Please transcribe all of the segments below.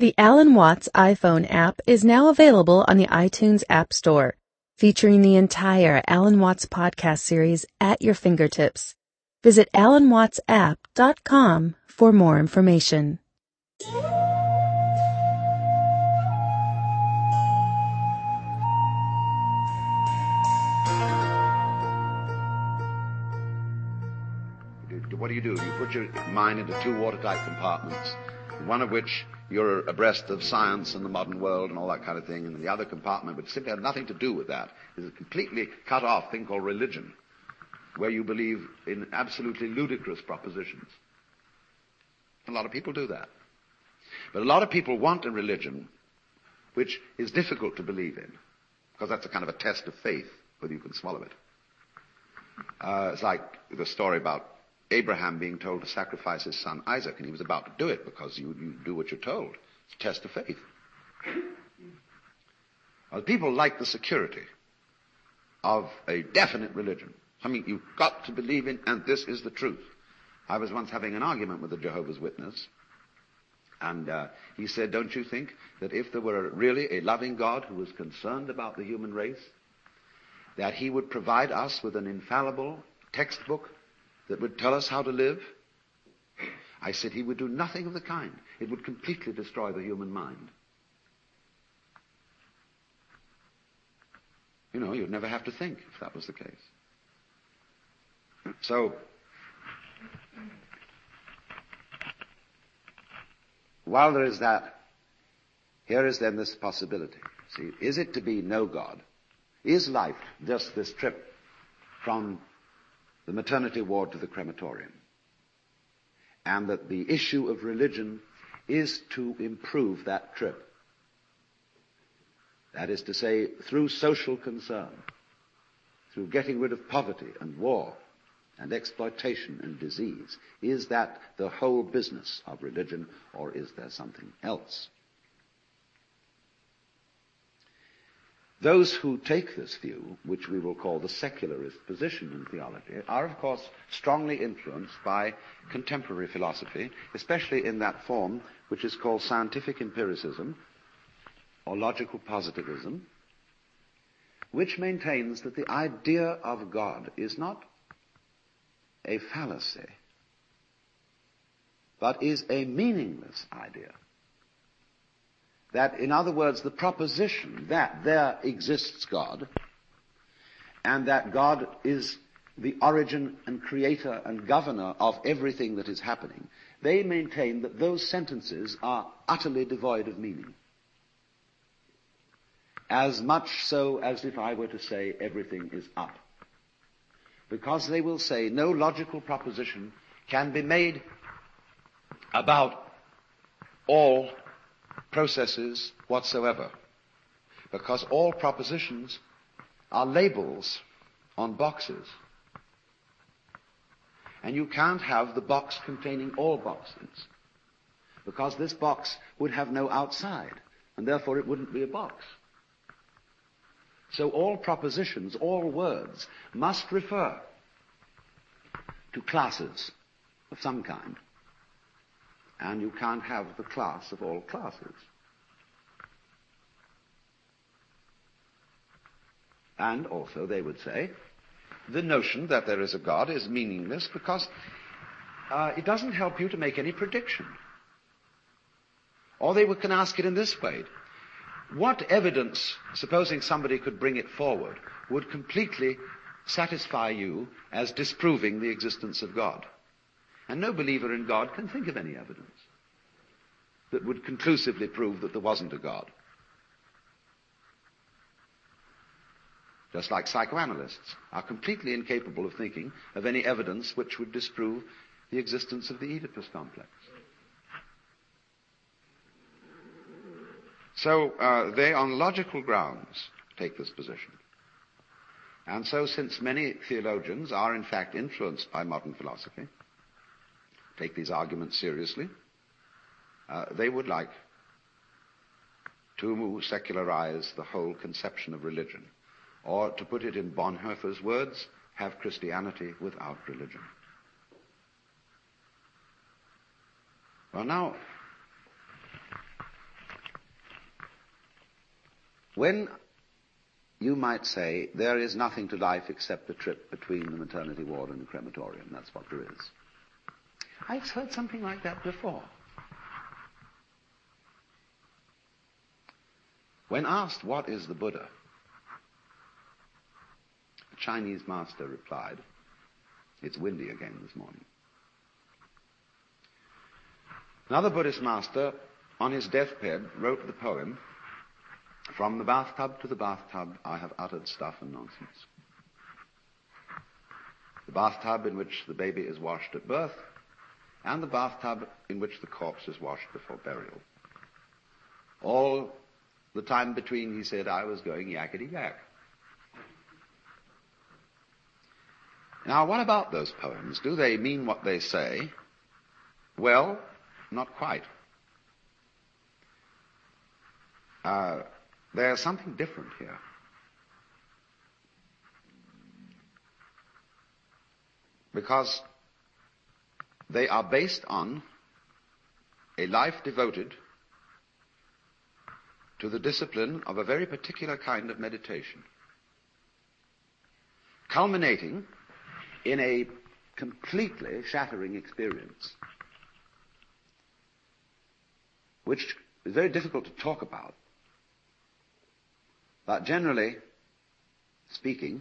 The Alan Watts iPhone app is now available on the iTunes App Store, featuring the entire Alan Watts podcast series at your fingertips. Visit alanwattsapp.com for more information. What do you do? You put your mind into two watertight compartments, one of which you're abreast of science and the modern world and all that kind of thing, and the other compartment, which simply has nothing to do with that, is a completely cut off thing called religion, where you believe in absolutely ludicrous propositions. A lot of people do that. But a lot of people want a religion which is difficult to believe in, because that's a kind of a test of faith, whether you can swallow it. Uh, it's like the story about Abraham being told to sacrifice his son Isaac, and he was about to do it because you, you do what you're told. It's a test of faith. Well, people like the security of a definite religion. Something you've got to believe in, and this is the truth. I was once having an argument with a Jehovah's Witness, and uh, he said, Don't you think that if there were really a loving God who was concerned about the human race, that he would provide us with an infallible textbook that would tell us how to live? I said he would do nothing of the kind. It would completely destroy the human mind. You know, you'd never have to think if that was the case. So, while there is that, here is then this possibility. See, is it to be no God? Is life just this trip from the maternity ward to the crematorium. And that the issue of religion is to improve that trip. That is to say, through social concern, through getting rid of poverty and war and exploitation and disease. Is that the whole business of religion or is there something else? Those who take this view, which we will call the secularist position in theology, are of course strongly influenced by contemporary philosophy, especially in that form which is called scientific empiricism or logical positivism, which maintains that the idea of God is not a fallacy, but is a meaningless idea. That, in other words, the proposition that there exists God and that God is the origin and creator and governor of everything that is happening, they maintain that those sentences are utterly devoid of meaning. As much so as if I were to say everything is up. Because they will say no logical proposition can be made about all processes whatsoever. Because all propositions are labels on boxes. And you can't have the box containing all boxes. Because this box would have no outside. And therefore it wouldn't be a box. So all propositions, all words, must refer to classes of some kind and you can't have the class of all classes. And also, they would say, the notion that there is a God is meaningless because uh, it doesn't help you to make any prediction. Or they can ask it in this way. What evidence, supposing somebody could bring it forward, would completely satisfy you as disproving the existence of God? And no believer in God can think of any evidence that would conclusively prove that there wasn't a God. Just like psychoanalysts are completely incapable of thinking of any evidence which would disprove the existence of the Oedipus complex. So uh, they, on logical grounds, take this position. And so, since many theologians are in fact influenced by modern philosophy, take these arguments seriously, uh, they would like to secularize the whole conception of religion. Or, to put it in Bonhoeffer's words, have Christianity without religion. Well, now, when you might say there is nothing to life except the trip between the maternity ward and the crematorium, that's what there is. I've heard something like that before. When asked what is the Buddha, the Chinese master replied, it's windy again this morning. Another Buddhist master, on his deathbed, wrote the poem, From the bathtub to the bathtub, I have uttered stuff and nonsense. The bathtub in which the baby is washed at birth, and the bathtub in which the corpse is washed before burial. All the time between, he said, I was going yakety yak. Now, what about those poems? Do they mean what they say? Well, not quite. Uh, there's something different here. Because they are based on a life devoted to the discipline of a very particular kind of meditation, culminating in a completely shattering experience which is very difficult to talk about. But generally speaking,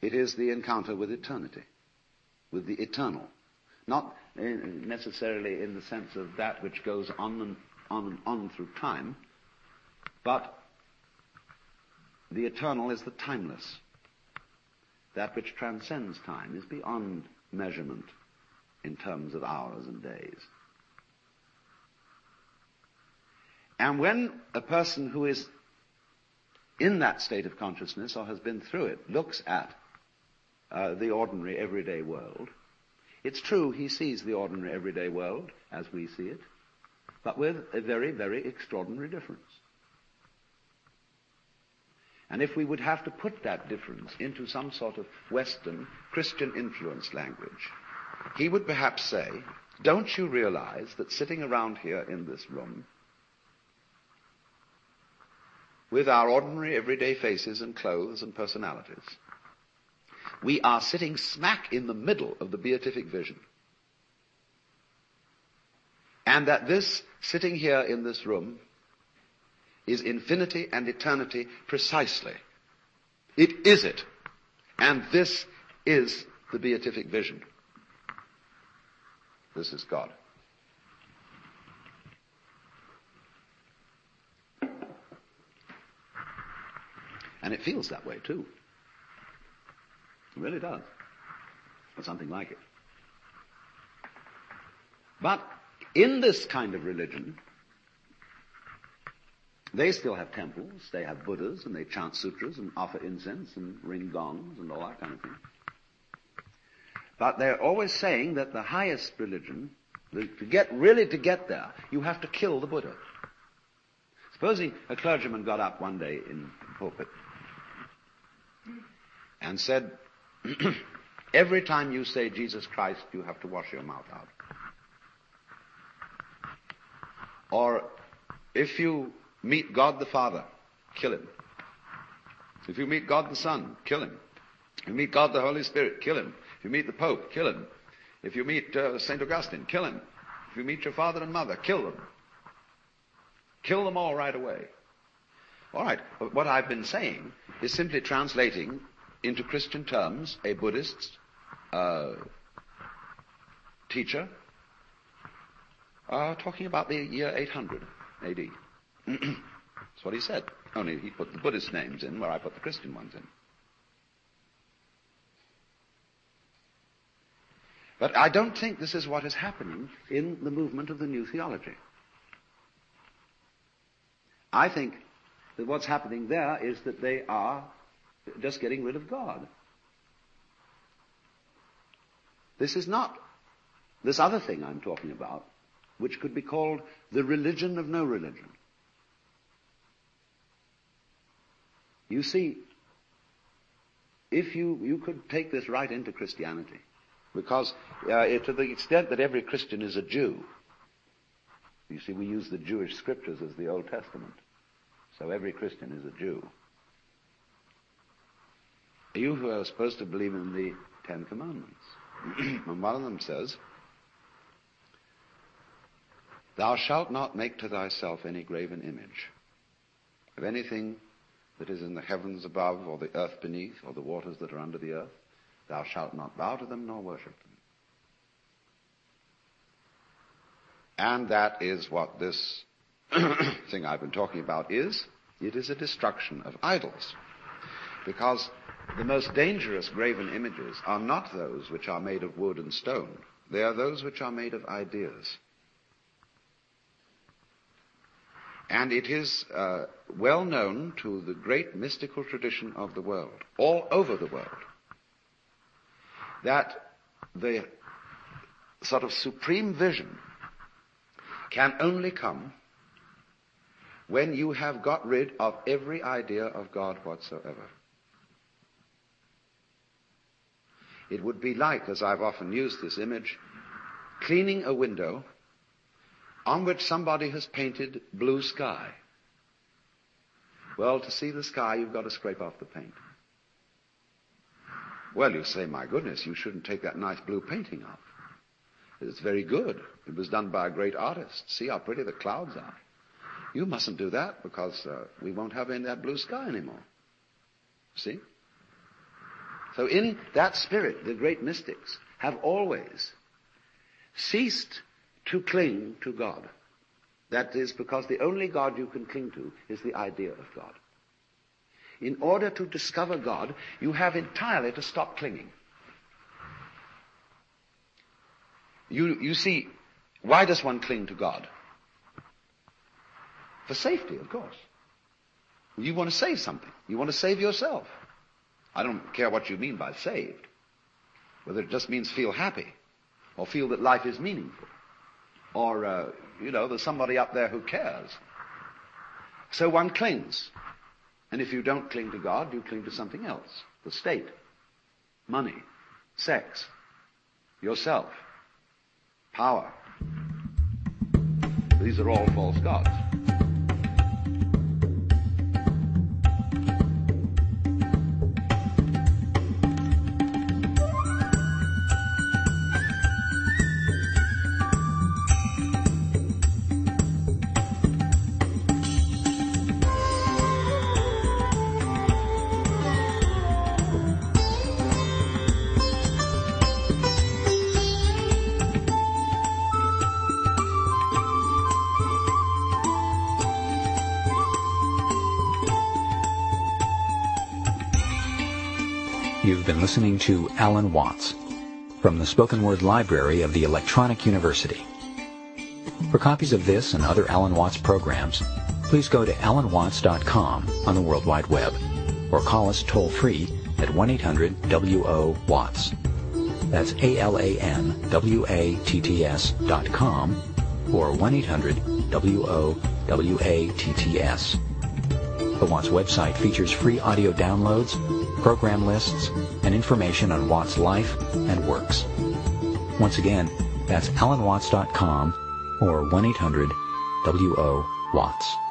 it is the encounter with eternity, with the eternal. Not eh, necessarily in the sense of that which goes on and on and on through time, but the eternal is the timeless. That which transcends time is beyond measurement in terms of hours and days. And when a person who is in that state of consciousness or has been through it looks at uh, the ordinary everyday world, it's true he sees the ordinary everyday world as we see it, but with a very, very extraordinary difference. And if we would have to put that difference into some sort of Western Christian influence language, he would perhaps say, don't you realize that sitting around here in this room, with our ordinary everyday faces and clothes and personalities, we are sitting smack in the middle of the beatific vision. And that this, sitting here in this room, is infinity and eternity precisely. It is it. And this is the beatific vision. This is God. And it feels that way too. It really does. Or something like it. But in this kind of religion, they still have temples, they have Buddhas, and they chant sutras and offer incense and ring gongs and all that kind of thing. But they're always saying that the highest religion, to get, really to get there, you have to kill the Buddha. Supposing a clergyman got up one day in the pulpit and said, every time you say Jesus Christ, you have to wash your mouth out. Or if you meet God the Father, kill him. If you meet God the Son, kill him. If you meet God the Holy Spirit, kill him. If you meet the Pope, kill him. If you meet uh, St. Augustine, kill him. If you meet your father and mother, kill them. Kill them all right away. All right. What I've been saying is simply translating into Christian terms a Buddhist uh, teacher uh, talking about the year 800 AD. That's what he said. Only he put the Buddhist names in where I put the Christian ones in. But I don't think this is what is happening in the movement of the new theology. I think that what's happening there is that they are just getting rid of God. This is not this other thing I'm talking about, which could be called the religion of no religion. You see, if you, you could take this right into Christianity, because uh, to the extent that every Christian is a Jew, You see, we use the Jewish scriptures as the Old Testament. So every Christian is a Jew. You who are supposed to believe in the Ten Commandments. and one of them says, Thou shalt not make to thyself any graven image of anything that is in the heavens above, or the earth beneath, or the waters that are under the earth. Thou shalt not bow to them nor worship them. And that is what this thing I've been talking about is. It is a destruction of idols. Because the most dangerous graven images are not those which are made of wood and stone. They are those which are made of ideas. And it is uh, well known to the great mystical tradition of the world, all over the world, that the sort of supreme vision can only come when you have got rid of every idea of God whatsoever. It would be like, as I've often used this image, cleaning a window on which somebody has painted blue sky. Well, to see the sky, you've got to scrape off the paint. Well, you say, my goodness, you shouldn't take that nice blue painting off. It's very good. It was done by a great artist. See how pretty the clouds are. You mustn't do that because uh, we won't have any that blue sky anymore. See? So in that spirit, the great mystics have always ceased to cling to God. That is because the only God you can cling to is the idea of God. In order to discover God, you have entirely to stop clinging. You, you see, why does one cling to God? For safety, of course. You want to save something. You want to save yourself. I don't care what you mean by saved. Whether it just means feel happy or feel that life is meaningful or, uh, you know, there's somebody up there who cares. So one clings. And if you don't cling to God, you cling to something else. The state, money, sex, yourself power. These are all false gods. Listening to Alan Watts from the Spoken Word Library of the Electronic University. For copies of this and other Alan Watts programs, please go to alanwatts.com on the World Wide Web or call us toll free at 1-800-WO-WATTS. That's A-L-A-N-W-A-T-T-S dot com or 1-800-W-O-W-A-T-T-S. The Watts website features free audio downloads program lists, and information on Watt's life and works. Once again, that's alanwatts.com or 1-800-WO-WATTS.